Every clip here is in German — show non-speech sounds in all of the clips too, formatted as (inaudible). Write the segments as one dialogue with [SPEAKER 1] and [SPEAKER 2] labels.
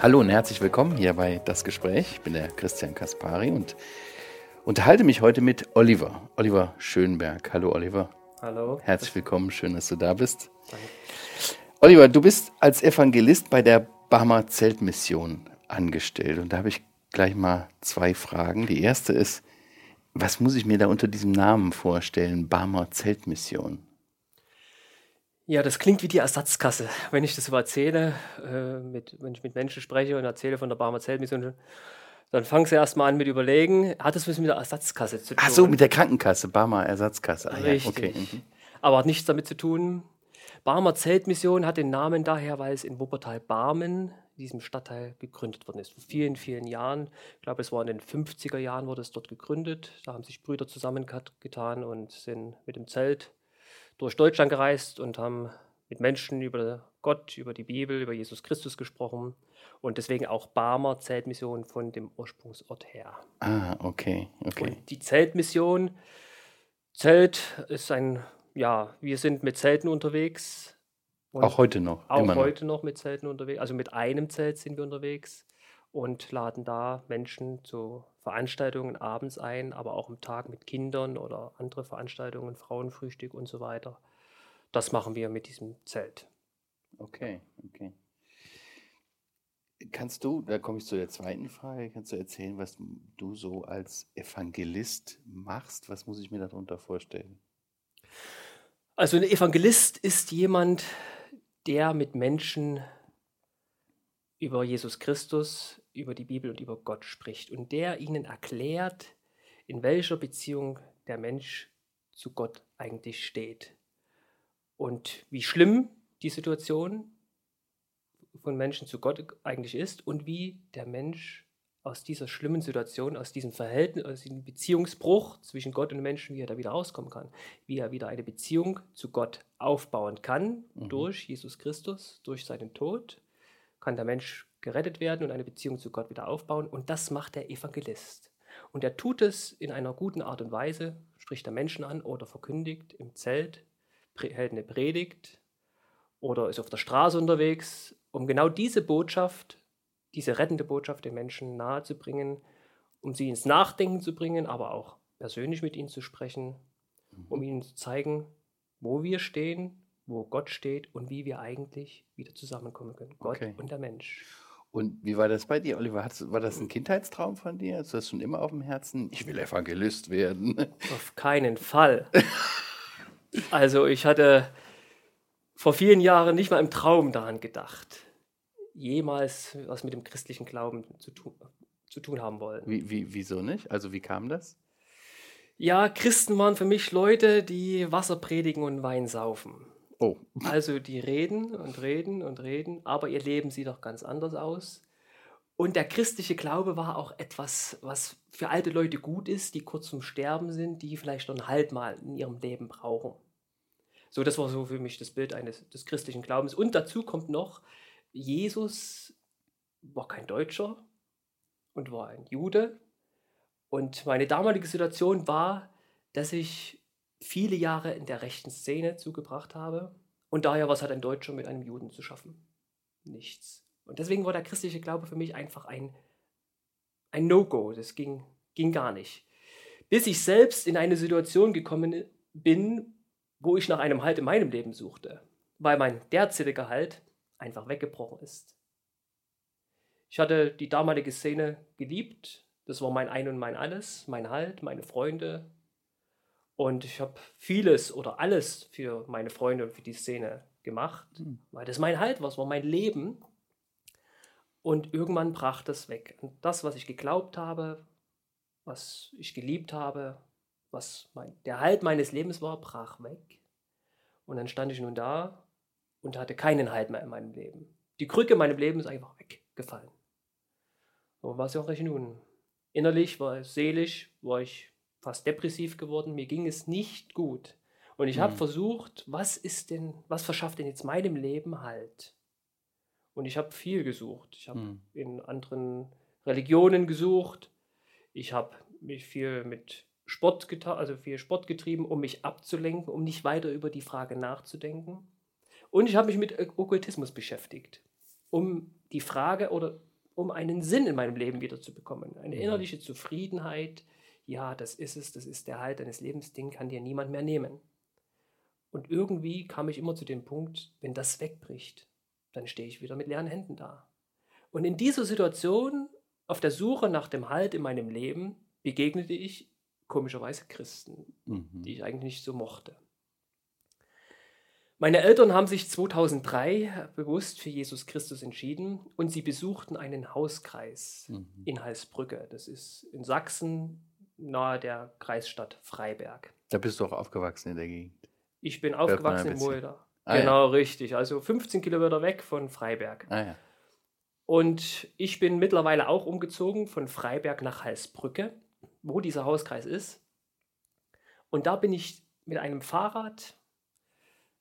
[SPEAKER 1] Hallo und herzlich willkommen hier bei Das Gespräch. Ich bin der Christian Kaspari und unterhalte mich heute mit Oliver. Oliver Schönberg. Hallo Oliver.
[SPEAKER 2] Hallo.
[SPEAKER 1] Herzlich willkommen, schön, dass du da bist. Danke. Oliver, du bist als Evangelist bei der Barmer Zeltmission angestellt und da habe ich gleich mal zwei Fragen. Die erste ist, was muss ich mir da unter diesem Namen vorstellen, Barmer Zeltmission?
[SPEAKER 2] Ja, das klingt wie die Ersatzkasse. Wenn ich das so erzähle, äh, mit, wenn ich mit Menschen spreche und erzähle von der Barmer Zeltmission, dann fangen sie erstmal an mit überlegen, hat das was mit der Ersatzkasse zu tun?
[SPEAKER 1] Ach so, mit der Krankenkasse, Barmer Ersatzkasse.
[SPEAKER 2] Ah, Richtig. Ja, okay. Mhm. Aber hat nichts damit zu tun. Barmer Zeltmission hat den Namen daher, weil es in Wuppertal-Barmen, diesem Stadtteil, gegründet worden ist. Vor vielen, vielen Jahren. Ich glaube, es war in den 50er Jahren wurde es dort gegründet. Da haben sich Brüder zusammengetan und sind mit dem Zelt durch Deutschland gereist und haben mit Menschen über Gott, über die Bibel, über Jesus Christus gesprochen und deswegen auch Barmer Zeltmission von dem Ursprungsort her.
[SPEAKER 1] Ah, okay, okay.
[SPEAKER 2] Und die Zeltmission, Zelt ist ein, ja, wir sind mit Zelten unterwegs.
[SPEAKER 1] auch heute noch.
[SPEAKER 2] Auch heute noch. noch mit Zelten unterwegs. Also mit einem Zelt sind wir unterwegs und laden da Menschen zu Veranstaltungen abends ein, aber auch am Tag mit Kindern oder andere Veranstaltungen, Frauenfrühstück und so weiter. Das machen wir mit diesem Zelt.
[SPEAKER 1] Okay, okay. Kannst du, da komme ich zu der zweiten Frage, kannst du erzählen, was du so als Evangelist machst? Was muss ich mir darunter vorstellen?
[SPEAKER 2] Also ein Evangelist ist jemand, der mit Menschen über Jesus Christus, über die Bibel und über Gott spricht und der ihnen erklärt, in welcher Beziehung der Mensch zu Gott eigentlich steht und wie schlimm die Situation von Menschen zu Gott eigentlich ist und wie der Mensch aus dieser schlimmen Situation, aus diesem Verhältnis, aus diesem Beziehungsbruch zwischen Gott und Menschen, wie er da wieder rauskommen kann, wie er wieder eine Beziehung zu Gott aufbauen kann mhm. durch Jesus Christus, durch seinen Tod kann der Mensch gerettet werden und eine Beziehung zu Gott wieder aufbauen. Und das macht der Evangelist. Und er tut es in einer guten Art und Weise, spricht er Menschen an oder verkündigt im Zelt, hält eine Predigt oder ist auf der Straße unterwegs, um genau diese Botschaft, diese rettende Botschaft den Menschen nahezubringen, um sie ins Nachdenken zu bringen, aber auch persönlich mit ihnen zu sprechen, um ihnen zu zeigen, wo wir stehen, wo Gott steht und wie wir eigentlich wieder zusammenkommen können. Gott okay. und der Mensch.
[SPEAKER 1] Und wie war das bei dir, Oliver? war das ein Kindheitstraum von dir? Hast du das schon immer auf dem Herzen? Ich will Evangelist werden. (laughs)
[SPEAKER 2] Auf keinen Fall. Also ich hatte vor vielen Jahren nicht mal im Traum daran gedacht, jemals was mit dem christlichen Glauben zu tun, zu tun haben wollen.
[SPEAKER 1] Wie, wie, wieso nicht? Also wie kam das?
[SPEAKER 2] Ja, Christen waren für mich Leute, die Wasser predigen und Wein saufen. Oh. Also die reden und reden und reden, aber ihr Leben sieht doch ganz anders aus. Und der christliche Glaube war auch etwas, was für alte Leute gut ist, die kurz zum Sterben sind, die vielleicht noch einen Halt mal in ihrem Leben brauchen. So, das war so für mich das Bild eines des christlichen Glaubens. Und dazu kommt noch, Jesus war kein Deutscher und war ein Jude. Und meine damalige Situation war, dass ich viele Jahre in der rechten Szene zugebracht habe. Und daher, was hat ein Deutscher mit einem Juden zu schaffen? Nichts. Und deswegen war der christliche Glaube für mich einfach ein, ein No-Go. Das ging, ging gar nicht. Bis ich selbst in eine Situation gekommen bin, wo ich nach einem Halt in meinem Leben suchte, weil mein derzeitiger Halt einfach weggebrochen ist. Ich hatte die damalige Szene geliebt. Das war mein Ein und mein Alles, mein Halt, meine Freunde, und ich habe vieles oder alles für meine Freunde und für die Szene gemacht, mhm. weil das mein Halt war, das war mein Leben. Und irgendwann brach das weg. Und das, was ich geglaubt habe, was ich geliebt habe, was mein, der Halt meines Lebens war, brach weg. Und dann stand ich nun da und hatte keinen Halt mehr in meinem Leben. Die Krücke in meinem Leben ist einfach weggefallen. So war es auch recht nun. Innerlich war es, seelisch war ich fast depressiv geworden, mir ging es nicht gut. Und ich mhm. habe versucht, was ist denn, was verschafft denn jetzt meinem Leben Halt? Und ich habe viel gesucht. Ich habe mhm. in anderen Religionen gesucht. Ich habe mich viel mit Sport getan, also viel Sport getrieben, um mich abzulenken, um nicht weiter über die Frage nachzudenken. Und ich habe mich mit Okkultismus beschäftigt, um die Frage oder um einen Sinn in meinem Leben wiederzubekommen. Eine innerliche Zufriedenheit. Ja, das ist es, das ist der Halt deines Lebens, den kann dir niemand mehr nehmen. Und irgendwie kam ich immer zu dem Punkt, wenn das wegbricht, dann stehe ich wieder mit leeren Händen da. Und in dieser Situation, auf der Suche nach dem Halt in meinem Leben, begegnete ich komischerweise Christen, mhm. die ich eigentlich nicht so mochte. Meine Eltern haben sich 2003 bewusst für Jesus Christus entschieden und sie besuchten einen Hauskreis mhm. in Halsbrücke. Das ist in Sachsen nahe der Kreisstadt Freiberg.
[SPEAKER 1] Da bist du auch aufgewachsen in der Gegend.
[SPEAKER 2] Ich bin aufgewachsen in Mulder. Ah, genau, ja. richtig. Also 15 Kilometer weg von Freiberg. Ah, ja. Und ich bin mittlerweile auch umgezogen von Freiberg nach Halsbrücke, wo dieser Hauskreis ist. Und da bin ich mit einem Fahrrad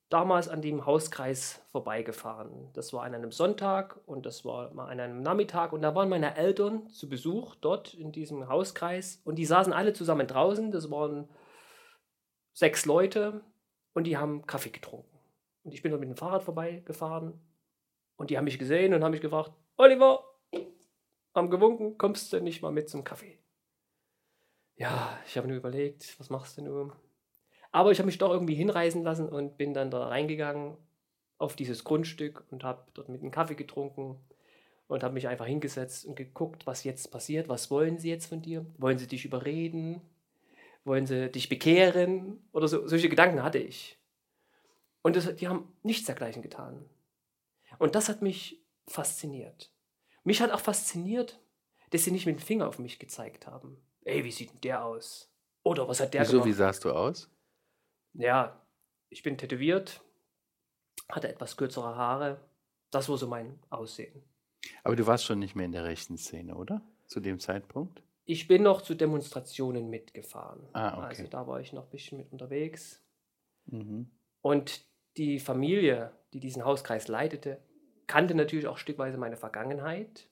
[SPEAKER 2] damals an dem Hauskreis vorbeigefahren. Das war an einem Sonntag und das war mal an einem Nachmittag und da waren meine Eltern zu Besuch dort in diesem Hauskreis und die saßen alle zusammen draußen. Das waren sechs Leute und die haben Kaffee getrunken. Und ich bin dort mit dem Fahrrad vorbeigefahren und die haben mich gesehen und haben mich gefragt, Oliver, haben gewunken, kommst du nicht mal mit zum Kaffee? Ja, ich habe nur überlegt, was machst du nun? Aber ich habe mich doch irgendwie hinreißen lassen und bin dann da reingegangen auf dieses Grundstück und habe dort mit einem Kaffee getrunken und habe mich einfach hingesetzt und geguckt, was jetzt passiert. Was wollen sie jetzt von dir? Wollen sie dich überreden? Wollen sie dich bekehren? Oder so, solche Gedanken hatte ich. Und das, die haben nichts dergleichen getan. Und das hat mich fasziniert. Mich hat auch fasziniert, dass sie nicht mit dem Finger auf mich gezeigt haben. Ey, wie sieht denn der aus? Oder was hat der
[SPEAKER 1] Wieso, gemacht? wie sahst du aus?
[SPEAKER 2] Ja, ich bin tätowiert, hatte etwas kürzere Haare. Das war so mein Aussehen.
[SPEAKER 1] Aber du warst schon nicht mehr in der rechten Szene, oder? Zu dem Zeitpunkt?
[SPEAKER 2] Ich bin noch zu Demonstrationen mitgefahren. Ah, okay. Also da war ich noch ein bisschen mit unterwegs. Mhm. Und die Familie, die diesen Hauskreis leitete, kannte natürlich auch stückweise meine Vergangenheit,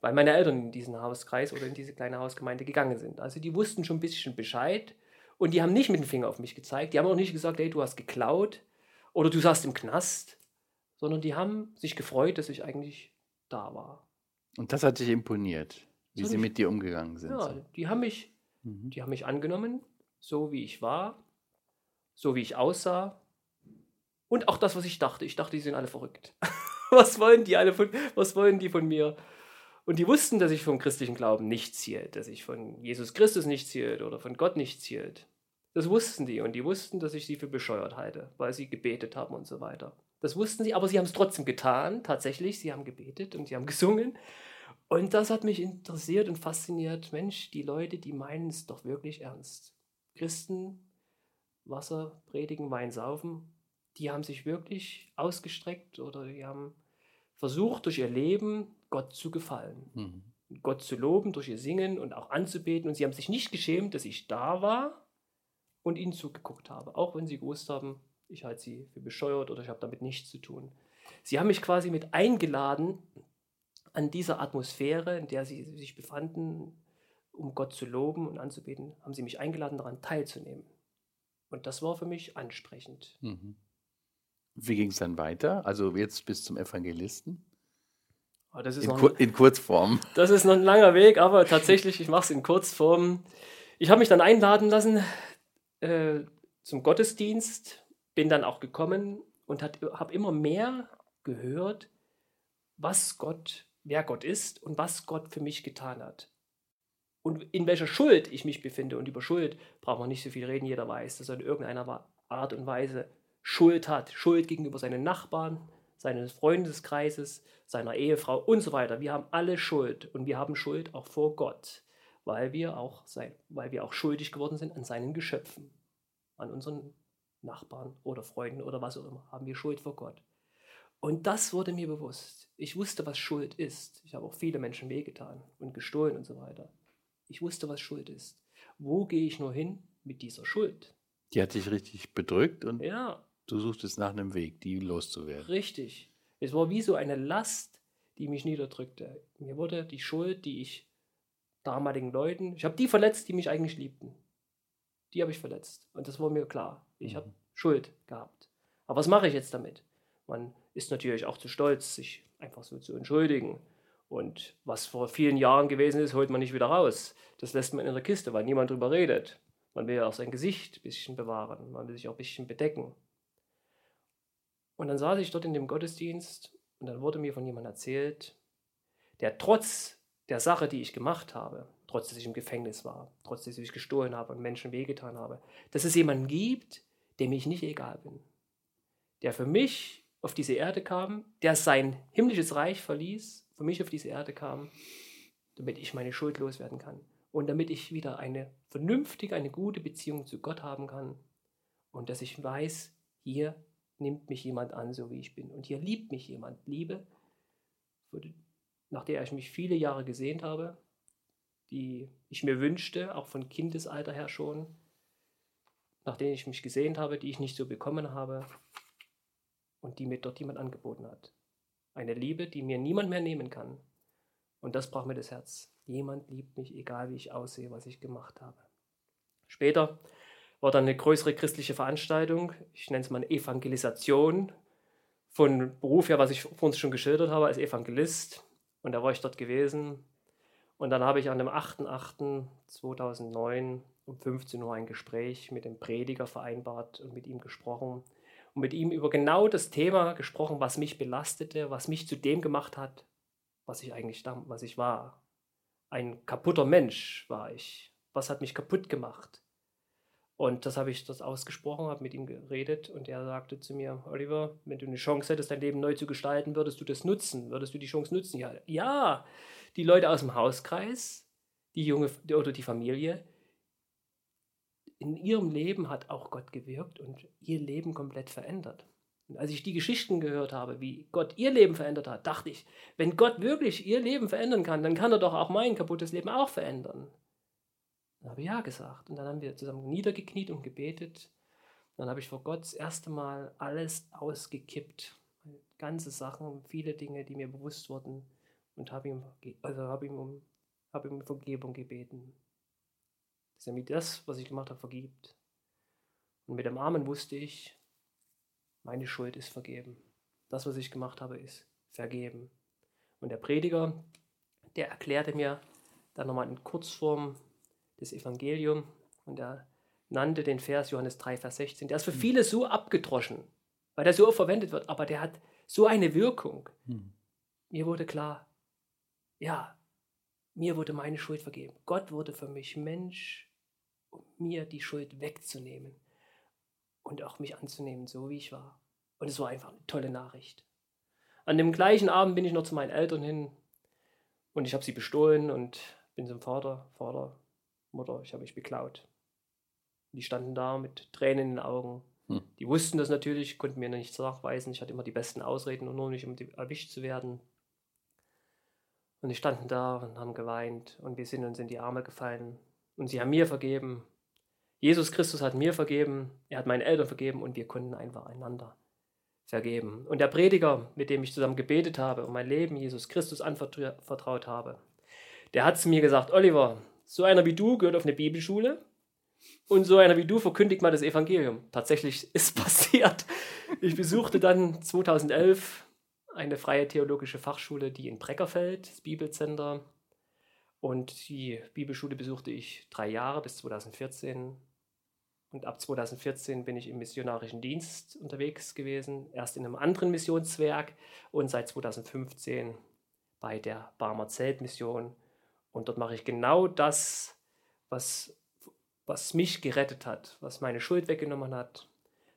[SPEAKER 2] weil meine Eltern in diesen Hauskreis oder in diese kleine Hausgemeinde gegangen sind. Also die wussten schon ein bisschen Bescheid und die haben nicht mit dem Finger auf mich gezeigt. Die haben auch nicht gesagt, hey, du hast geklaut oder du saßt im Knast, sondern die haben sich gefreut, dass ich eigentlich da war.
[SPEAKER 1] Und das hat dich imponiert, wie sie mit dir umgegangen sind.
[SPEAKER 2] Ja, so. die haben mich, mhm. die haben mich angenommen, so wie ich war, so wie ich aussah. Und auch das, was ich dachte. Ich dachte, die sind alle verrückt. (laughs) was wollen die alle von, was wollen die von mir? Und die wussten, dass ich vom christlichen Glauben nichts hielt, dass ich von Jesus Christus nichts hielt oder von Gott nichts hielt. Das wussten die und die wussten, dass ich sie für bescheuert halte, weil sie gebetet haben und so weiter. Das wussten sie, aber sie haben es trotzdem getan, tatsächlich. Sie haben gebetet und sie haben gesungen. Und das hat mich interessiert und fasziniert. Mensch, die Leute, die meinen es doch wirklich ernst. Christen, Wasser predigen, Wein saufen, die haben sich wirklich ausgestreckt oder die haben versucht, durch ihr Leben Gott zu gefallen. Mhm. Gott zu loben durch ihr Singen und auch anzubeten. Und sie haben sich nicht geschämt, dass ich da war und ihnen zugeguckt habe, auch wenn sie gewusst haben, ich halte sie für bescheuert oder ich habe damit nichts zu tun. Sie haben mich quasi mit eingeladen an dieser Atmosphäre, in der sie sich befanden, um Gott zu loben und anzubeten, haben sie mich eingeladen, daran teilzunehmen. Und das war für mich ansprechend. Mhm.
[SPEAKER 1] Wie ging es dann weiter? Also jetzt bis zum Evangelisten?
[SPEAKER 2] Oh, in,
[SPEAKER 1] Kur in, Kurzform. (laughs)
[SPEAKER 2] Das ist noch ein langer Weg, aber tatsächlich, ich mache es in Kurzform. Ich habe mich dann einladen lassen äh, zum Gottesdienst, bin dann auch gekommen und habe immer mehr gehört, was Gott, wer Gott ist und was Gott für mich getan hat. Und in welcher Schuld ich mich befinde. Und über Schuld braucht man nicht so viel reden, jeder weiß, dass er in irgendeiner Art und Weise Schuld hat. Schuld gegenüber seinen Nachbarn, seines Freundeskreises, seiner Ehefrau und so weiter. Wir haben alle Schuld und wir haben Schuld auch vor Gott, weil wir auch, sein, weil wir auch schuldig geworden sind an seinen Geschöpfen, an unseren Nachbarn oder Freunden oder was auch immer, haben wir Schuld vor Gott. Und das wurde mir bewusst. Ich wusste, was Schuld ist. Ich habe auch viele Menschen wehgetan und gestohlen und so weiter. Ich wusste, was Schuld ist. Wo gehe ich nur hin mit dieser Schuld?
[SPEAKER 1] Die hat dich richtig bedrückt und ja. Du suchtest nach einem Weg, die loszuwerden.
[SPEAKER 2] Richtig. Es war wie so eine Last, die mich niederdrückte. Mir wurde die Schuld, die ich damaligen Leuten, ich habe die verletzt, die mich eigentlich liebten. die habe ich verletzt. Und das war mir klar. Ich habe mhm. Schuld gehabt. Aber was mache ich jetzt damit? Man ist natürlich auch zu stolz, sich einfach so zu entschuldigen. Und was vor vielen Jahren gewesen ist, holt man nicht wieder raus. Das lässt man in der Kiste, weil niemand drüber redet. Man will ja auch sein Gesicht ein bisschen bewahren. Man will sich auch ein bisschen bedecken. Und dann saß ich dort in dem Gottesdienst und dann wurde mir von jemandem erzählt, der trotz der Sache, die ich gemacht habe, trotz dass ich im Gefängnis war, trotz dass ich gestohlen habe und Menschen wehgetan habe, dass es jemanden gibt, dem ich nicht egal bin. Der für mich auf diese Erde kam, der sein himmlisches Reich verließ, für mich auf diese Erde kam, damit ich meine Schuld loswerden kann und damit ich wieder eine vernünftige, eine gute Beziehung zu Gott haben kann und dass ich weiß, hier nimmt mich jemand an, so wie ich bin und hier liebt mich jemand. Liebe, nach der ich mich viele Jahre gesehnt habe, die ich mir wünschte, auch von Kindesalter her schon, nach denen ich mich gesehnt habe, die ich nicht so bekommen habe und die mir dort jemand angeboten hat. Eine Liebe, die mir niemand mehr nehmen kann. Und das brach mir das Herz. Jemand liebt mich, egal wie ich aussehe, was ich gemacht habe. Später war dann eine größere christliche Veranstaltung, ich nenne es mal Evangelisation, von Beruf her, was ich vor uns schon geschildert habe, als Evangelist. Und da war ich dort gewesen. Und dann habe ich an dem 8.8.2009 um 15 Uhr ein Gespräch mit dem Prediger vereinbart und mit ihm gesprochen. Und mit ihm über genau das Thema gesprochen, was mich belastete, was mich zu dem gemacht hat, was ich eigentlich was ich war. Ein kaputter Mensch war ich. Was hat mich kaputt gemacht? Und das habe ich das ausgesprochen, habe mit ihm geredet und er sagte zu mir, Oliver, wenn du eine Chance hättest, dein Leben neu zu gestalten, würdest du das nutzen? Würdest du die Chance nutzen? Ja, ja die Leute aus dem Hauskreis, die junge oder die Familie, in ihrem Leben hat auch Gott gewirkt und ihr Leben komplett verändert. Und als ich die Geschichten gehört habe, wie Gott ihr Leben verändert hat, dachte ich, wenn Gott wirklich ihr Leben verändern kann, dann kann er doch auch mein kaputtes Leben auch verändern. Dann habe ich ja gesagt. Und dann haben wir zusammen niedergekniet und gebetet. Dann habe ich vor Gott das erste Mal alles ausgekippt. Ganze Sachen, viele Dinge, die mir bewusst wurden. Und habe ihm, also habe ihm um habe ihm Vergebung gebeten. Dass er mir das, was ich gemacht habe, vergibt. Und mit dem Amen wusste ich, meine Schuld ist vergeben. Das, was ich gemacht habe, ist vergeben. Und der Prediger, der erklärte mir dann nochmal in Kurzform das Evangelium und er nannte den Vers Johannes 3, Vers 16. Der ist für viele so abgedroschen, weil der so oft verwendet wird, aber der hat so eine Wirkung. Hm. Mir wurde klar, ja, mir wurde meine Schuld vergeben. Gott wurde für mich Mensch, um mir die Schuld wegzunehmen und auch mich anzunehmen, so wie ich war. Und es war einfach eine tolle Nachricht. An dem gleichen Abend bin ich noch zu meinen Eltern hin und ich habe sie bestohlen und bin zum Vater, Vater, Mutter, ich habe mich beklaut. Die standen da mit Tränen in den Augen. Hm. Die wussten das natürlich, konnten mir nichts nachweisen. Ich hatte immer die besten Ausreden, nur nicht, um erwischt zu werden. Und die standen da und haben geweint und wir sind uns in die Arme gefallen. Und sie haben mir vergeben. Jesus Christus hat mir vergeben, er hat meinen Eltern vergeben und wir konnten einfach einander vergeben. Und der Prediger, mit dem ich zusammen gebetet habe und mein Leben Jesus Christus anvertraut habe, der hat zu mir gesagt, Oliver, so einer wie du gehört auf eine Bibelschule und so einer wie du verkündigt mal das Evangelium. Tatsächlich (laughs) ist passiert. Ich besuchte dann 2011 eine freie theologische Fachschule, die in Breckerfeld, das Bibelcenter. Und die Bibelschule besuchte ich drei Jahre bis 2014. Und ab 2014 bin ich im missionarischen Dienst unterwegs gewesen, erst in einem anderen Missionswerk und seit 2015 bei der Barmer Zeltmission und dort mache ich genau das, was, was mich gerettet hat, was meine Schuld weggenommen hat,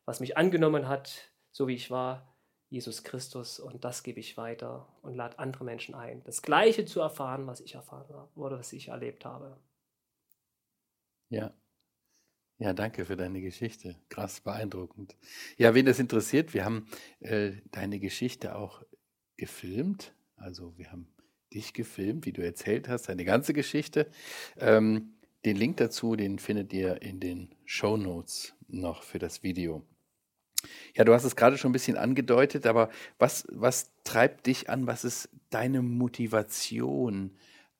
[SPEAKER 2] was mich angenommen hat, so wie ich war, Jesus Christus. Und das gebe ich weiter und lade andere Menschen ein, das Gleiche zu erfahren, was ich erfahren habe oder was ich erlebt habe.
[SPEAKER 1] Ja. Ja, danke für deine Geschichte. Krass, beeindruckend. Ja, wen das interessiert, wir haben äh, deine Geschichte auch gefilmt. Also wir haben dich gefilmt, wie du erzählt hast, deine ganze Geschichte. Ähm, den Link dazu, den findet ihr in den Show Notes noch für das Video. Ja, du hast es gerade schon ein bisschen angedeutet, aber was, was treibt dich an? Was ist deine Motivation,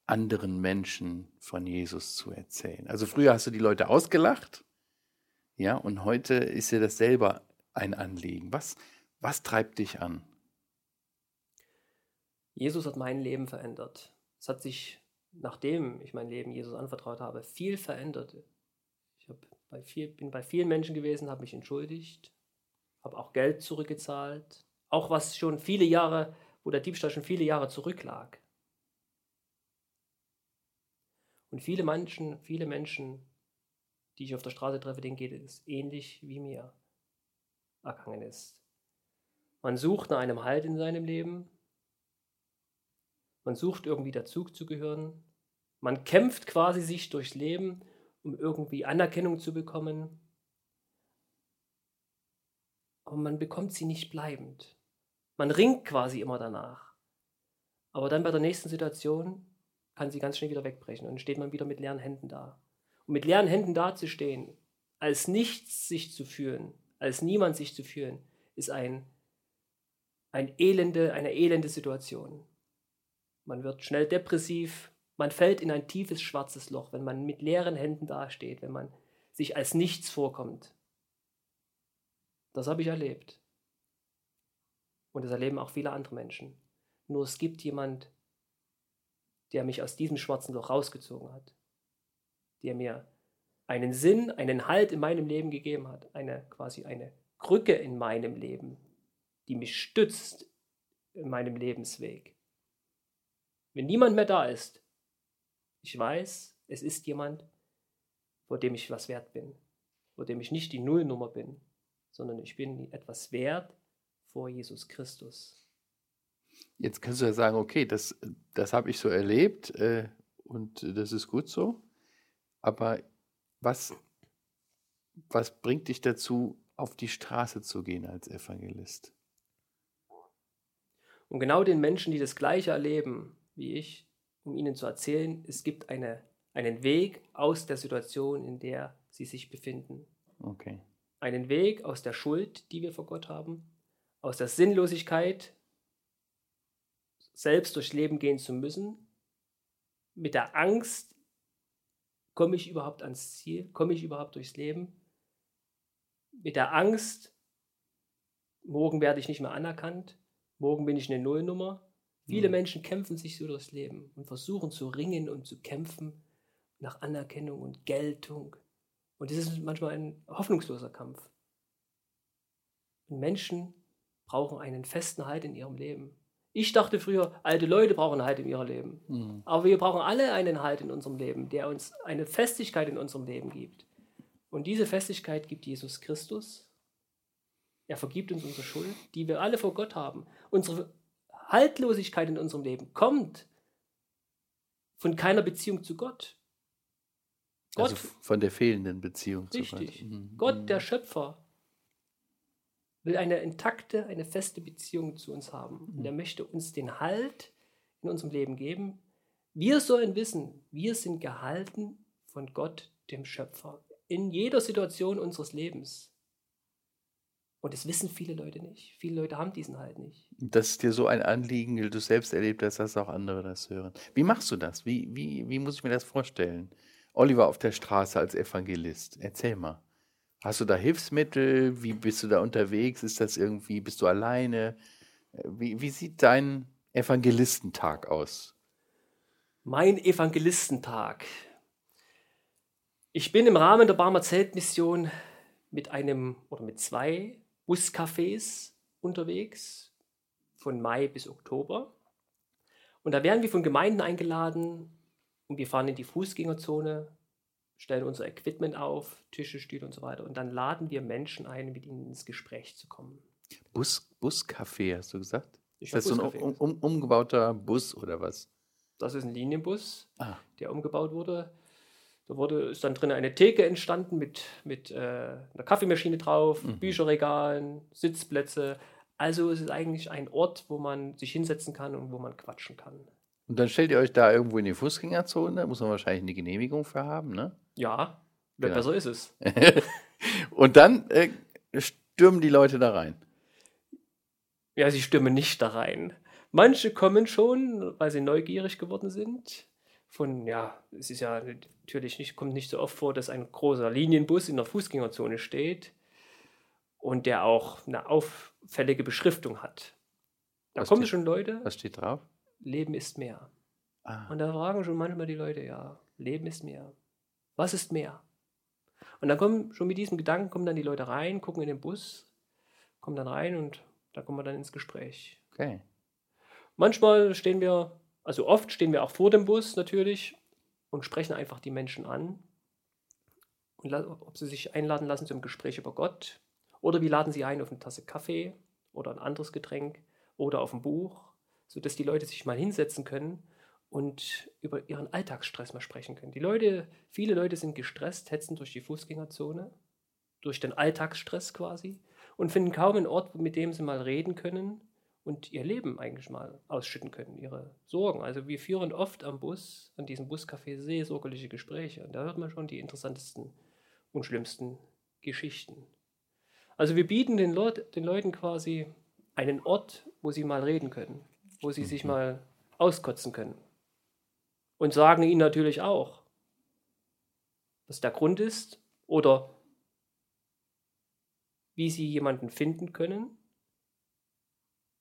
[SPEAKER 1] anderen Menschen von Jesus zu erzählen? Also früher hast du die Leute ausgelacht, Ja, und heute ist dir das selber ein Anliegen. Was, was treibt dich an?
[SPEAKER 2] Jesus hat mein Leben verändert. Es hat sich, nachdem ich mein Leben Jesus anvertraut habe, viel verändert. Ich bei viel, bin bei vielen Menschen gewesen, habe mich entschuldigt, habe auch Geld zurückgezahlt, auch was schon viele Jahre, wo der Diebstahl schon viele Jahre zurücklag. Und viele Menschen, viele Menschen, die ich auf der Straße treffe, denen geht es ähnlich wie mir ergangen ist. Man sucht nach einem Halt in seinem Leben. Man sucht irgendwie dazugehören. Man kämpft quasi sich durchs Leben, um irgendwie Anerkennung zu bekommen. Aber man bekommt sie nicht bleibend. Man ringt quasi immer danach. Aber dann bei der nächsten Situation kann sie ganz schnell wieder wegbrechen und steht man wieder mit leeren Händen da. Und mit leeren Händen dazustehen, als nichts sich zu fühlen, als niemand sich zu fühlen, ist ein, ein elende, eine elende Situation. Man wird schnell depressiv, man fällt in ein tiefes schwarzes Loch, wenn man mit leeren Händen dasteht, wenn man sich als nichts vorkommt. Das habe ich erlebt. Und das erleben auch viele andere Menschen. Nur es gibt jemand, der mich aus diesem schwarzen Loch rausgezogen hat, der mir einen Sinn, einen Halt in meinem Leben gegeben hat, eine quasi eine Krücke in meinem Leben, die mich stützt in meinem Lebensweg. Wenn niemand mehr da ist, ich weiß, es ist jemand, vor dem ich was wert bin, vor dem ich nicht die Nullnummer bin, sondern ich bin etwas wert vor Jesus Christus.
[SPEAKER 1] Jetzt kannst du ja sagen, okay, das, das habe ich so erlebt äh, und das ist gut so. Aber was, was bringt dich dazu, auf die Straße zu gehen als Evangelist?
[SPEAKER 2] Und genau den Menschen, die das Gleiche erleben wie ich, um ihnen zu erzählen, es gibt eine, einen Weg aus der Situation, in der sie sich befinden.
[SPEAKER 1] Okay.
[SPEAKER 2] Einen Weg aus der Schuld, die wir vor Gott haben, aus der Sinnlosigkeit, selbst durchs Leben gehen zu müssen, mit der Angst, komme ich überhaupt ans Ziel, komme ich überhaupt durchs Leben, mit der Angst, morgen werde ich nicht mehr anerkannt, morgen bin ich eine Nullnummer. Viele mhm. Menschen kämpfen sich so durchs Leben und versuchen zu ringen und zu kämpfen nach Anerkennung und Geltung. Und das ist manchmal ein hoffnungsloser Kampf. Und Menschen brauchen einen festen Halt in ihrem Leben. Ich dachte früher, alte Leute brauchen Halt in ihrem Leben. Mhm. Aber wir brauchen alle einen Halt in unserem Leben, der uns eine Festigkeit in unserem Leben gibt. Und diese Festigkeit gibt Jesus Christus. Er vergibt uns unsere Schuld, die wir alle vor Gott haben. Unsere Haltlosigkeit in unserem Leben kommt von keiner Beziehung zu Gott.
[SPEAKER 1] Gott also von der fehlenden Beziehung
[SPEAKER 2] richtig. zu Gott. Mhm. Gott, der mhm. Schöpfer, will eine intakte, eine feste Beziehung zu uns haben. Und er möchte uns den Halt in unserem Leben geben. Wir sollen wissen, wir sind gehalten von Gott, dem Schöpfer, in jeder Situation unseres Lebens. Und das wissen viele Leute nicht. Viele Leute haben diesen Halt nicht.
[SPEAKER 1] Das ist dir so ein Anliegen, du selbst erlebt hast, dass auch andere das hören. Wie machst du das? Wie, wie, wie muss ich mir das vorstellen? Oliver auf der Straße als Evangelist. Erzähl mal. Hast du da Hilfsmittel? Wie bist du da unterwegs? Ist das irgendwie, bist du alleine? Wie, wie sieht dein Evangelistentag aus?
[SPEAKER 2] Mein Evangelistentag. Ich bin im Rahmen der Barmer Zeltmission mit einem oder mit zwei Buscafés unterwegs, von Mai bis Oktober. Und da werden wir von Gemeinden eingeladen und wir fahren in die Fußgängerzone stellen unser Equipment auf, Tische, Stühle und so weiter. Und dann laden wir Menschen ein, mit ihnen ins Gespräch zu kommen.
[SPEAKER 1] Bus, Buscafé, hast du gesagt? Ich ist das so ein um, um, umgebauter Bus oder was?
[SPEAKER 2] Das ist ein Linienbus, ah. der umgebaut wurde. Da wurde, ist dann drin eine Theke entstanden mit, mit äh, einer Kaffeemaschine drauf, mhm. Bücherregalen, Sitzplätze. Also es ist eigentlich ein Ort, wo man sich hinsetzen kann und wo man quatschen kann.
[SPEAKER 1] Und dann stellt ihr euch da irgendwo in die Fußgängerzone, da muss man wahrscheinlich eine Genehmigung für haben, ne?
[SPEAKER 2] Ja, genau. besser ist es. (laughs)
[SPEAKER 1] und dann äh, stürmen die Leute da rein.
[SPEAKER 2] Ja, sie stürmen nicht da rein. Manche kommen schon, weil sie neugierig geworden sind, von, ja, es ist ja natürlich nicht, kommt nicht so oft vor, dass ein großer Linienbus in der Fußgängerzone steht und der auch eine auffällige Beschriftung hat. Da was kommen steht, schon Leute.
[SPEAKER 1] Was steht drauf?
[SPEAKER 2] Leben ist mehr. Ah. Und da fragen schon manchmal die Leute, ja, Leben ist mehr. Was ist mehr? Und dann kommen schon mit diesem Gedanken kommen dann die Leute rein, gucken in den Bus, kommen dann rein und da kommen wir dann ins Gespräch.
[SPEAKER 1] Okay.
[SPEAKER 2] Manchmal stehen wir, also oft stehen wir auch vor dem Bus natürlich und sprechen einfach die Menschen an. Und ob sie sich einladen lassen zum Gespräch über Gott oder wir laden sie ein auf eine Tasse Kaffee oder ein anderes Getränk oder auf ein Buch, sodass die Leute sich mal hinsetzen können und über ihren Alltagsstress mal sprechen können. Die Leute, viele Leute sind gestresst, hetzen durch die Fußgängerzone, durch den Alltagsstress quasi und finden kaum einen Ort, mit dem sie mal reden können und ihr Leben eigentlich mal ausschütten können, ihre Sorgen. Also wir führen oft am Bus, an diesem Buscafé seelsorgerliche Gespräche und da hört man schon die interessantesten und schlimmsten Geschichten. Also wir bieten den, Leut, den Leuten quasi einen Ort, wo sie mal reden können, wo sie sich mhm. mal auskotzen können und sagen ihnen natürlich auch, was der Grund ist oder wie sie jemanden finden können,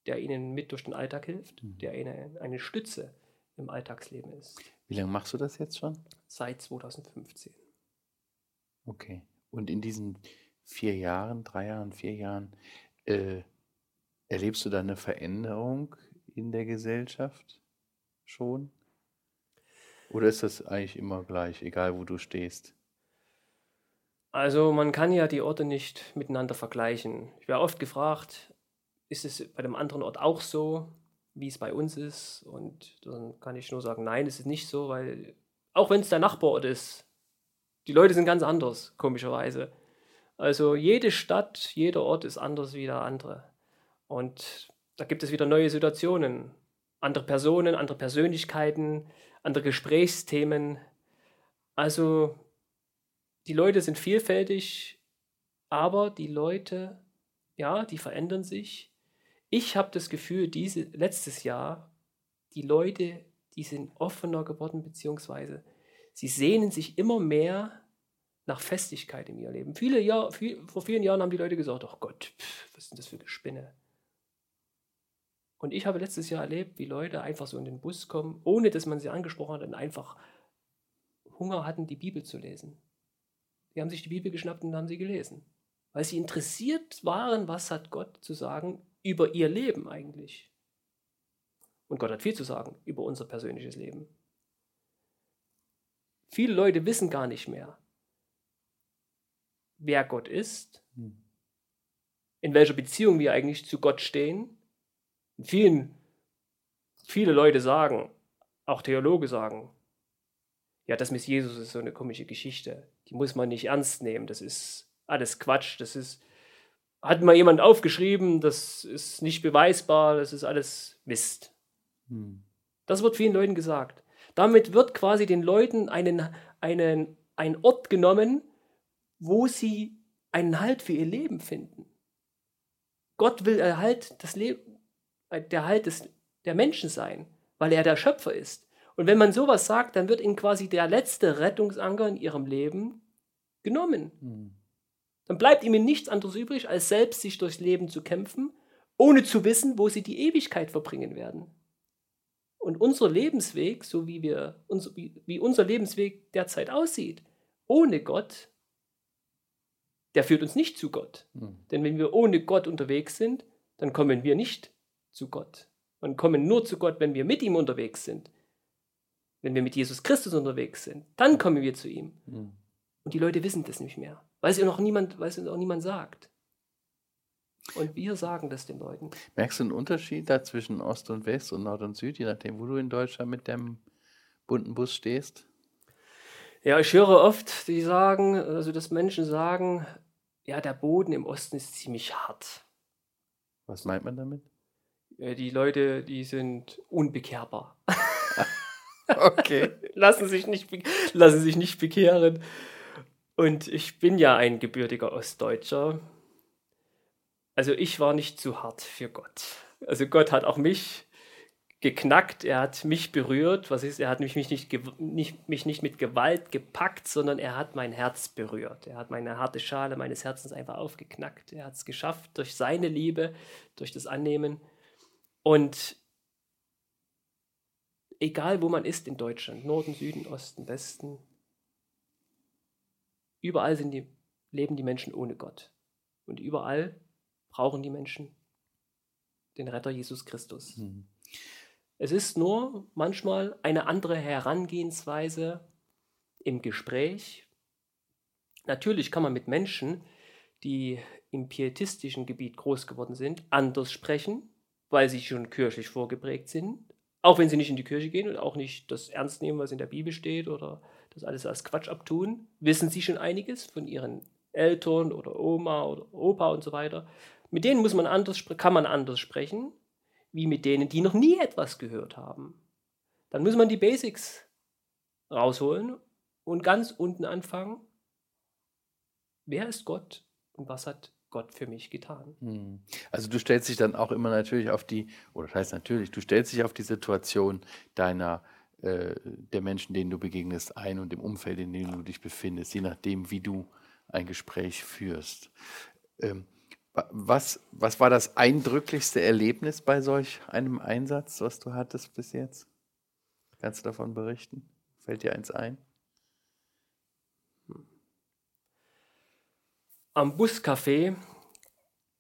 [SPEAKER 2] der ihnen mit durch den Alltag hilft, mhm. der ihnen eine Stütze im Alltagsleben ist.
[SPEAKER 1] Wie lange machst du das jetzt schon?
[SPEAKER 2] Seit 2015.
[SPEAKER 1] Okay. Und in diesen vier Jahren, drei Jahren, vier Jahren, äh, erlebst du da eine Veränderung in der Gesellschaft schon? Oder ist das eigentlich immer gleich, egal wo du stehst?
[SPEAKER 2] Also man kann ja die Orte nicht miteinander vergleichen. Ich werde oft gefragt, ist es bei dem anderen Ort auch so, wie es bei uns ist? Und dann kann ich nur sagen, nein, es ist nicht so, weil auch wenn es der Nachbarort ist, die Leute sind ganz anders, komischerweise. Also jede Stadt, jeder Ort ist anders wie der andere. Und da gibt es wieder neue Situationen, andere Personen, andere Persönlichkeiten, andere Gesprächsthemen. Also die Leute sind vielfältig, aber die Leute, ja, die verändern sich. Ich habe das Gefühl, diese letztes Jahr, die Leute, die sind offener geworden, beziehungsweise sie sehnen sich immer mehr nach Festigkeit in ihr Leben. Viele Jahr, viel, vor vielen Jahren haben die Leute gesagt, oh Gott, pff, was denn das für Gespinne? Und ich habe letztes Jahr erlebt, wie Leute einfach so in den Bus kommen, ohne dass man sie angesprochen hat und einfach Hunger hatten, die Bibel zu lesen. Die haben sich die Bibel geschnappt und haben sie gelesen. Weil sie interessiert waren, was hat Gott zu sagen über ihr Leben eigentlich. Und Gott hat viel zu sagen über unser persönliches Leben. Viele Leute wissen gar nicht mehr, wer Gott ist, hm. in welcher Beziehung wir eigentlich zu Gott stehen vielen, viele Leute sagen, auch Theologe sagen, ja, das mit Jesus ist so eine komische Geschichte. Die muss man nicht ernst nehmen. Das ist alles Quatsch. Das ist, hat mal jemand aufgeschrieben, das ist nicht beweisbar, das ist alles Mist. Hm. Das wird vielen Leuten gesagt. Damit wird quasi den Leuten einen, einen, ein Ort genommen, wo sie einen Halt für ihr Leben finden. Gott will Erhalt das Leben, der Halt des, der Menschen sein, weil er der Schöpfer ist. Und wenn man sowas sagt, dann wird ihnen quasi der letzte Rettungsanker in ihrem Leben genommen. Mhm. Dann bleibt ihnen nichts anderes übrig, als selbst sich durchs Leben zu kämpfen, ohne zu wissen, wo sie die Ewigkeit verbringen werden. Und unser Lebensweg, so wie, wir, wie, wie unser Lebensweg derzeit aussieht, ohne Gott, der führt uns nicht zu Gott. Mhm. Denn wenn wir ohne Gott unterwegs sind, dann kommen wir nicht zu Gott und kommen nur zu Gott, wenn wir mit ihm unterwegs sind. Wenn wir mit Jesus Christus unterwegs sind, dann kommen wir zu ihm. Mhm. Und die Leute wissen das nicht mehr, weil es auch niemand, weil es auch niemand sagt. Und wir sagen das den Leuten.
[SPEAKER 1] Merkst du einen Unterschied da zwischen Ost und West und Nord und Süd, je nachdem, wo du in Deutschland mit dem bunten Bus stehst?
[SPEAKER 2] Ja, ich höre oft, die sagen, also dass Menschen sagen, ja, der Boden im Osten ist ziemlich hart.
[SPEAKER 1] Was meint man damit?
[SPEAKER 2] Die Leute, die sind unbekehrbar. (laughs)
[SPEAKER 1] okay. (laughs)
[SPEAKER 2] lassen, sich nicht, lassen sich nicht bekehren. Und ich bin ja ein gebürtiger Ostdeutscher. Also ich war nicht zu hart für Gott. Also Gott hat auch mich geknackt, er hat mich berührt. Was ist, er hat mich nicht, nicht, mich nicht mit Gewalt gepackt, sondern er hat mein Herz berührt. Er hat meine harte Schale meines Herzens einfach aufgeknackt. Er hat es geschafft durch seine Liebe, durch das Annehmen. Und egal wo man ist in Deutschland, Norden, Süden, Osten, Westen, überall sind die, leben die Menschen ohne Gott. Und überall brauchen die Menschen den Retter Jesus Christus. Mhm. Es ist nur manchmal eine andere Herangehensweise im Gespräch. Natürlich kann man mit Menschen, die im pietistischen Gebiet groß geworden sind, anders sprechen, weil sie schon kirchlich vorgeprägt sind, auch wenn sie nicht in die Kirche gehen und auch nicht das ernst nehmen, was in der Bibel steht oder das alles als Quatsch abtun, wissen sie schon einiges von ihren Eltern oder Oma oder Opa und so weiter. Mit denen muss man anders, kann man anders sprechen wie mit denen, die noch nie etwas gehört haben. Dann muss man die Basics rausholen und ganz unten anfangen. Wer ist Gott und was hat Gott für mich getan? Hm.
[SPEAKER 1] Also du stellst dich dann auch immer natürlich auf die, oder das heißt natürlich, du stellst dich auf die Situation deiner äh, der Menschen, denen du begegnest, ein und im Umfeld, in dem du dich befindest, je nachdem, wie du ein Gespräch führst. Ähm, was, was war das eindrücklichste Erlebnis bei solch einem Einsatz, was du hattest bis jetzt? Kannst du davon berichten? Fällt dir eins ein?
[SPEAKER 2] Am Buscafé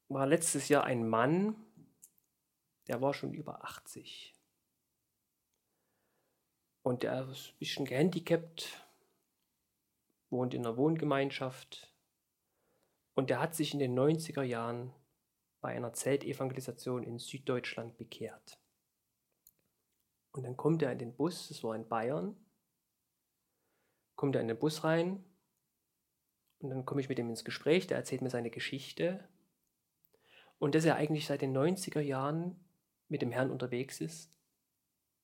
[SPEAKER 2] war letztes Jahr ein Mann, der war schon über 80. Und der ist ein bisschen gehandicapt, wohnt in einer Wohngemeinschaft, und er hat sich in den 90er Jahren bei einer Zeltevangelisation in Süddeutschland bekehrt. Und dann kommt er in den Bus, das war in Bayern, kommt er in den Bus rein und dann komme ich mit ihm ins Gespräch, der erzählt mir seine Geschichte und dass er eigentlich seit den 90er Jahren mit dem Herrn unterwegs ist,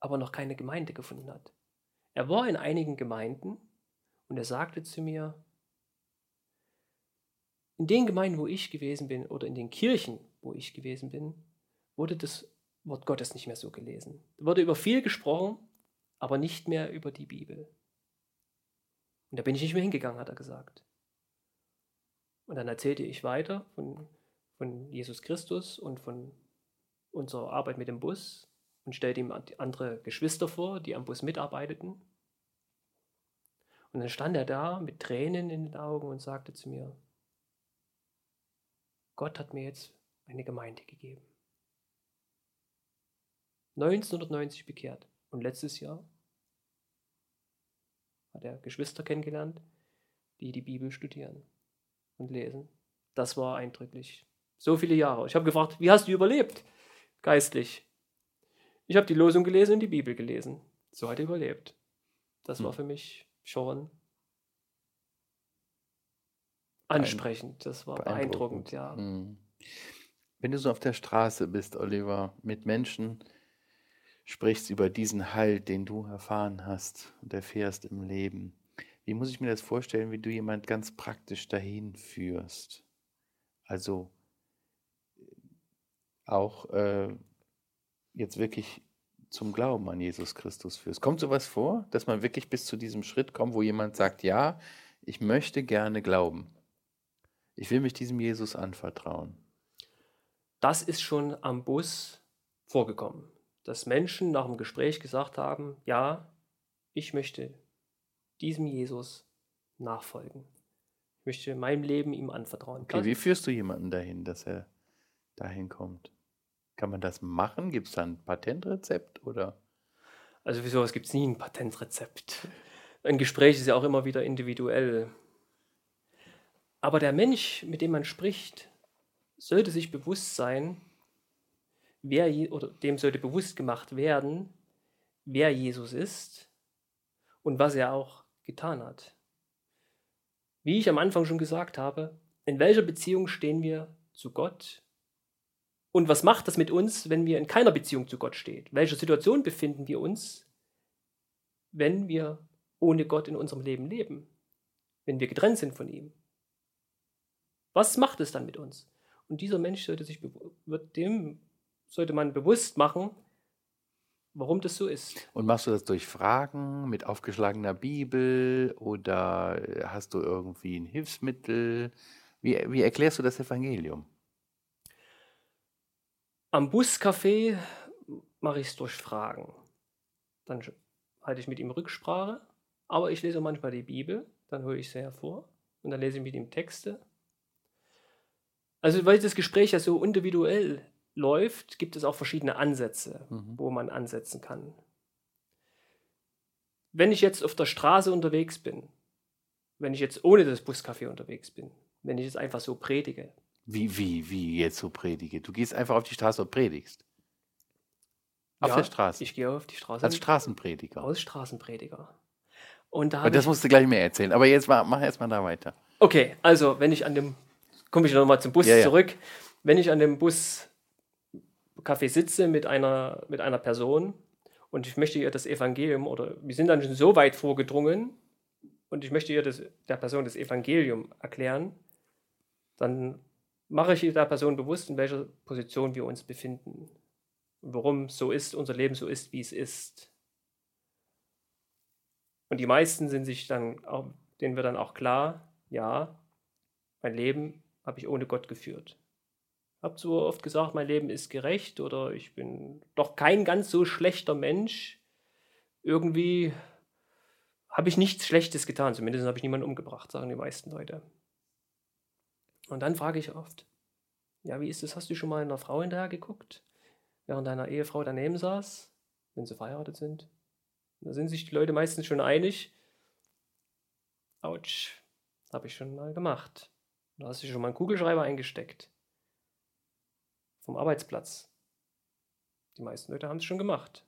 [SPEAKER 2] aber noch keine Gemeinde gefunden hat. Er war in einigen Gemeinden und er sagte zu mir, in den Gemeinden, wo ich gewesen bin, oder in den Kirchen, wo ich gewesen bin, wurde das Wort Gottes nicht mehr so gelesen. Da wurde über viel gesprochen, aber nicht mehr über die Bibel. Und da bin ich nicht mehr hingegangen, hat er gesagt. Und dann erzählte ich weiter von, von Jesus Christus und von unserer Arbeit mit dem Bus und stellte ihm andere Geschwister vor, die am Bus mitarbeiteten. Und dann stand er da mit Tränen in den Augen und sagte zu mir, Gott hat mir jetzt eine Gemeinde gegeben. 1990 bekehrt. Und letztes Jahr hat er Geschwister kennengelernt, die die Bibel studieren und lesen. Das war eindrücklich. So viele Jahre. Ich habe gefragt, wie hast du überlebt? Geistlich. Ich habe die Losung gelesen und die Bibel gelesen. So hat er überlebt. Das war hm. für mich schon ansprechend. Das war beeindruckend, beeindruckend ja. Mhm.
[SPEAKER 1] Wenn du so auf der Straße bist, Oliver, mit Menschen sprichst über diesen Halt, den du erfahren hast und erfährst im Leben, wie muss ich mir das vorstellen, wie du jemand ganz praktisch dahin führst? Also auch äh, jetzt wirklich zum Glauben an Jesus Christus führst. Kommt sowas vor, dass man wirklich bis zu diesem Schritt kommt, wo jemand sagt, ja, ich möchte gerne glauben? Ich will mich diesem Jesus anvertrauen.
[SPEAKER 2] Das ist schon am Bus vorgekommen, dass Menschen nach dem Gespräch gesagt haben, ja, ich möchte diesem Jesus nachfolgen. Ich möchte mein Leben ihm anvertrauen.
[SPEAKER 1] Okay, wie führst du jemanden dahin, dass er dahin kommt? Kann man das machen? Gibt es da ein Patentrezept oder?
[SPEAKER 2] Also für sowas gibt es nie ein Patentrezept. Ein Gespräch ist ja auch immer wieder individuell. Aber der Mensch, mit dem man spricht, sollte sich bewusst sein, wer oder dem sollte bewusst gemacht werden, wer Jesus ist und was er auch getan hat. Wie ich am Anfang schon gesagt habe, in welcher Beziehung stehen wir zu Gott? Und was macht das mit uns, wenn wir in keiner Beziehung zu Gott stehen? Welche Situation befinden wir uns, wenn wir ohne Gott in unserem Leben leben? Wenn wir getrennt sind von ihm? Was macht es dann mit uns? Und dieser Mensch sollte sich, wird dem sollte man bewusst machen, warum das so ist.
[SPEAKER 1] Und machst du das durch Fragen mit aufgeschlagener Bibel oder hast du irgendwie ein Hilfsmittel? Wie, wie erklärst du das Evangelium?
[SPEAKER 2] Am Buscafé mache ich es durch Fragen. Dann halte ich mit ihm Rücksprache, aber ich lese manchmal die Bibel, dann hole ich sie hervor und dann lese ich mit ihm Texte. Also weil das Gespräch ja so individuell läuft, gibt es auch verschiedene Ansätze, mhm. wo man ansetzen kann. Wenn ich jetzt auf der Straße unterwegs bin, wenn ich jetzt ohne das Buscafé unterwegs bin, wenn ich jetzt einfach so predige.
[SPEAKER 1] Wie, wie, wie jetzt so predige? Du gehst einfach auf die Straße und predigst. Auf
[SPEAKER 2] ja,
[SPEAKER 1] der Straße.
[SPEAKER 2] Ich gehe auf die Straße.
[SPEAKER 1] Als Straßenprediger.
[SPEAKER 2] Als Straßenprediger. Und
[SPEAKER 1] da das musst du gleich mehr erzählen. Aber jetzt mach, mach erst mal da weiter.
[SPEAKER 2] Okay, also wenn ich an dem, komme ich nochmal zum Bus ja, zurück. Ja. Wenn ich an dem Bus Café sitze mit einer, mit einer Person und ich möchte ihr das Evangelium oder wir sind dann schon so weit vorgedrungen und ich möchte ihr das, der Person das Evangelium erklären, dann mache ich der Person bewusst, in welcher Position wir uns befinden und warum so ist, unser Leben so ist, wie es ist. Und die meisten sind sich dann auch, denen wird dann auch klar, ja, mein Leben habe ich ohne Gott geführt. Habe so oft gesagt, mein Leben ist gerecht oder ich bin doch kein ganz so schlechter Mensch. Irgendwie habe ich nichts Schlechtes getan. Zumindest habe ich niemanden umgebracht, sagen die meisten Leute. Und dann frage ich oft, ja, wie ist das? Hast du schon mal einer Frau hinterher geguckt, während deiner Ehefrau daneben saß, wenn sie verheiratet sind? Da sind sich die Leute meistens schon einig. Autsch, habe ich schon mal gemacht. Da hast du schon mal einen Kugelschreiber eingesteckt. Vom Arbeitsplatz. Die meisten Leute haben es schon gemacht.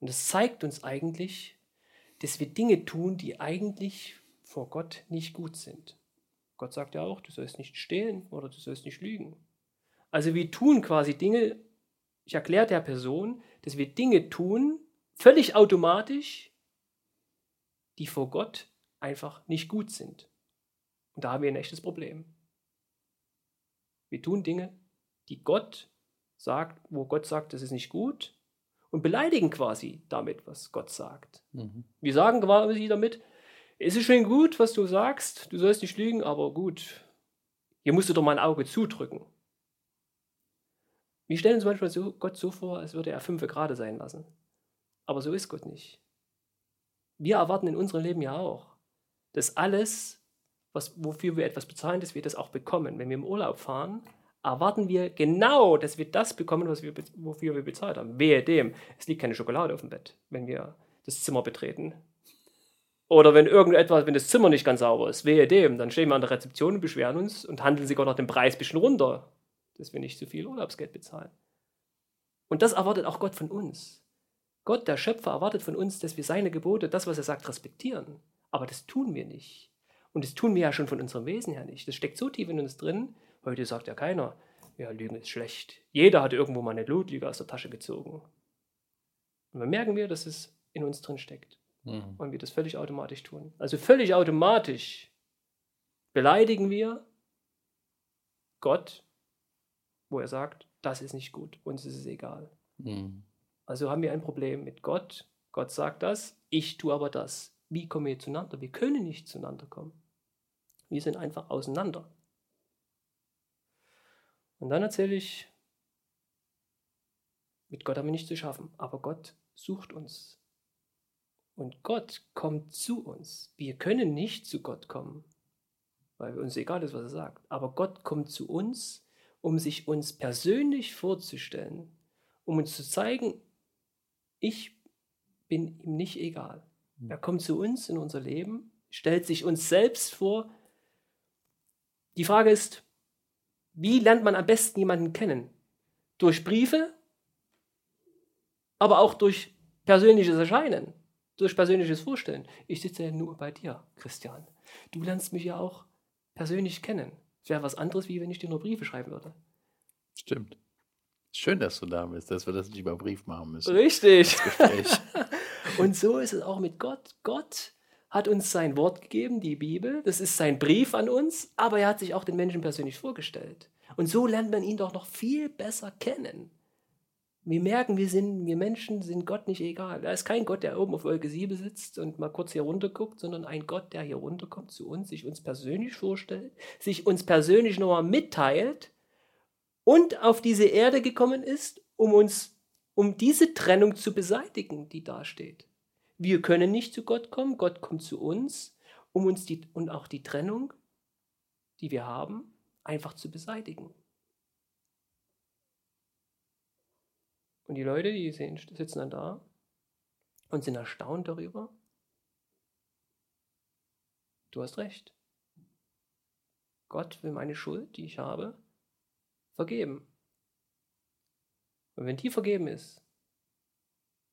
[SPEAKER 2] Und das zeigt uns eigentlich, dass wir Dinge tun, die eigentlich vor Gott nicht gut sind. Gott sagt ja auch, du sollst nicht stehlen oder du sollst nicht lügen. Also wir tun quasi Dinge, ich erkläre der Person, dass wir Dinge tun, völlig automatisch, die vor Gott einfach nicht gut sind. Und da haben wir ein echtes Problem. Wir tun Dinge, die Gott sagt, wo Gott sagt, das ist nicht gut, und beleidigen quasi damit, was Gott sagt. Mhm. Wir sagen quasi damit, es ist schön gut, was du sagst, du sollst nicht lügen, aber gut, hier musst du doch mal ein Auge zudrücken. Wir stellen uns manchmal so, Gott so vor, als würde er fünf gerade sein lassen. Aber so ist Gott nicht. Wir erwarten in unserem Leben ja auch, dass alles, was, wofür wir etwas bezahlen, dass wir das auch bekommen. Wenn wir im Urlaub fahren, erwarten wir genau, dass wir das bekommen, was wir, wofür wir bezahlt haben. Wehe dem, es liegt keine Schokolade auf dem Bett, wenn wir das Zimmer betreten. Oder wenn irgendetwas, wenn das Zimmer nicht ganz sauber ist, wehe dem, dann stehen wir an der Rezeption und beschweren uns und handeln sogar noch den Preis ein bisschen runter, dass wir nicht zu viel Urlaubsgeld bezahlen. Und das erwartet auch Gott von uns. Gott, der Schöpfer, erwartet von uns, dass wir seine Gebote, das, was er sagt, respektieren. Aber das tun wir nicht. Und das tun wir ja schon von unserem Wesen her nicht. Das steckt so tief in uns drin. Heute sagt ja keiner, ja, Lügen ist schlecht. Jeder hat irgendwo mal eine Blutlüge aus der Tasche gezogen. Und dann merken wir, dass es in uns drin steckt. Mhm. Und wir das völlig automatisch tun. Also völlig automatisch beleidigen wir Gott, wo er sagt, das ist nicht gut, uns ist es egal. Mhm. Also haben wir ein Problem mit Gott. Gott sagt das, ich tue aber das. Wie kommen wir zueinander? Wir können nicht zueinander kommen. Wir sind einfach auseinander. Und dann erzähle ich, mit Gott haben wir nichts zu schaffen, aber Gott sucht uns. Und Gott kommt zu uns. Wir können nicht zu Gott kommen, weil uns egal ist, was er sagt. Aber Gott kommt zu uns, um sich uns persönlich vorzustellen, um uns zu zeigen, ich bin ihm nicht egal. Hm. Er kommt zu uns in unser Leben, stellt sich uns selbst vor. Die Frage ist, wie lernt man am besten jemanden kennen? Durch Briefe, aber auch durch persönliches Erscheinen durch persönliches Vorstellen. Ich sitze ja nur bei dir, Christian. Du lernst mich ja auch persönlich kennen. Es wäre was anderes, wie wenn ich dir nur Briefe schreiben würde.
[SPEAKER 1] Stimmt. Schön, dass du da bist, dass wir das nicht über Brief machen müssen.
[SPEAKER 2] Richtig. (laughs) Und so ist es auch mit Gott. Gott hat uns sein Wort gegeben, die Bibel. Das ist sein Brief an uns, aber er hat sich auch den Menschen persönlich vorgestellt. Und so lernt man ihn doch noch viel besser kennen. Wir merken, wir sind, wir Menschen sind Gott nicht egal. Er ist kein Gott, der oben auf Wolke 7 sitzt und mal kurz hier runter guckt, sondern ein Gott, der hier runterkommt zu uns, sich uns persönlich vorstellt, sich uns persönlich nochmal mitteilt und auf diese Erde gekommen ist, um uns, um diese Trennung zu beseitigen, die da steht. Wir können nicht zu Gott kommen, Gott kommt zu uns, um uns die, und auch die Trennung, die wir haben, einfach zu beseitigen. Und die Leute, die sehen, sitzen dann da und sind erstaunt darüber. Du hast recht. Gott will meine Schuld, die ich habe, vergeben. Und wenn die vergeben ist,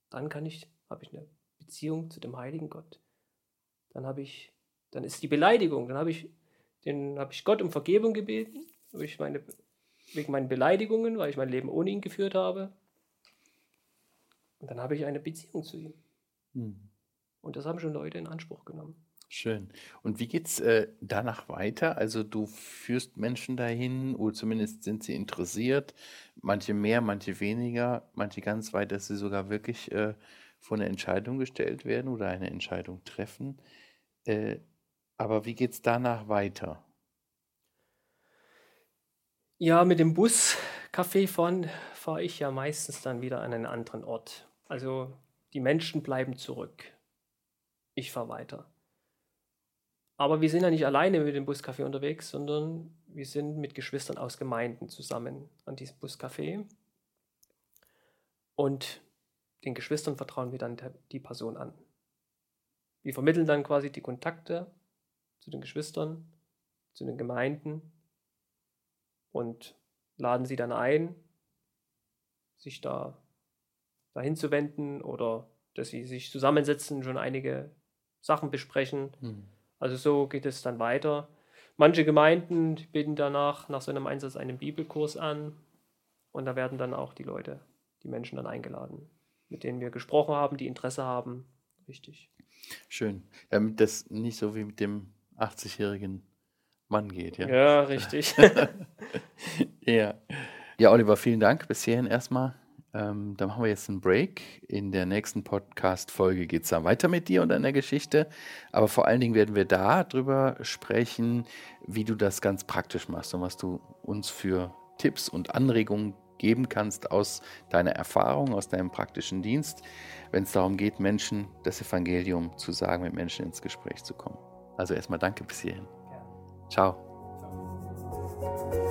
[SPEAKER 2] dann kann ich, habe ich eine Beziehung zu dem heiligen Gott. Dann habe ich, dann ist die Beleidigung, dann habe ich, den habe ich Gott um Vergebung gebeten, ich meine, wegen meinen Beleidigungen, weil ich mein Leben ohne ihn geführt habe. Und dann habe ich eine Beziehung zu ihm. Hm. Und das haben schon Leute in Anspruch genommen.
[SPEAKER 1] Schön. Und wie geht es äh, danach weiter? Also du führst Menschen dahin, oder zumindest sind sie interessiert, manche mehr, manche weniger, manche ganz weit, dass sie sogar wirklich äh, vor eine Entscheidung gestellt werden oder eine Entscheidung treffen. Äh, aber wie geht es danach weiter?
[SPEAKER 2] Ja, mit dem Bus Café fahren fahre ich ja meistens dann wieder an einen anderen Ort. Also die Menschen bleiben zurück. Ich fahre weiter. Aber wir sind ja nicht alleine mit dem Buscafé unterwegs, sondern wir sind mit Geschwistern aus Gemeinden zusammen an diesem Buscafé. Und den Geschwistern vertrauen wir dann die Person an. Wir vermitteln dann quasi die Kontakte zu den Geschwistern, zu den Gemeinden und laden sie dann ein, sich da dahin zu wenden oder dass sie sich zusammensetzen, schon einige Sachen besprechen. Mhm. Also so geht es dann weiter. Manche Gemeinden bieten danach nach so einem Einsatz einen Bibelkurs an und da werden dann auch die Leute, die Menschen dann eingeladen, mit denen wir gesprochen haben, die Interesse haben. Richtig.
[SPEAKER 1] Schön. Damit das nicht so wie mit dem 80-jährigen Mann geht, ja?
[SPEAKER 2] Ja, richtig. (laughs)
[SPEAKER 1] ja. Ja, Oliver, vielen Dank bis hierhin erstmal. Ähm, da machen wir jetzt einen Break. In der nächsten Podcast-Folge geht es dann weiter mit dir und deiner Geschichte. Aber vor allen Dingen werden wir da drüber sprechen, wie du das ganz praktisch machst und was du uns für Tipps und Anregungen geben kannst aus deiner Erfahrung, aus deinem praktischen Dienst, wenn es darum geht, Menschen das Evangelium zu sagen, mit Menschen ins Gespräch zu kommen. Also erstmal danke bis hierhin. Ciao. Ciao.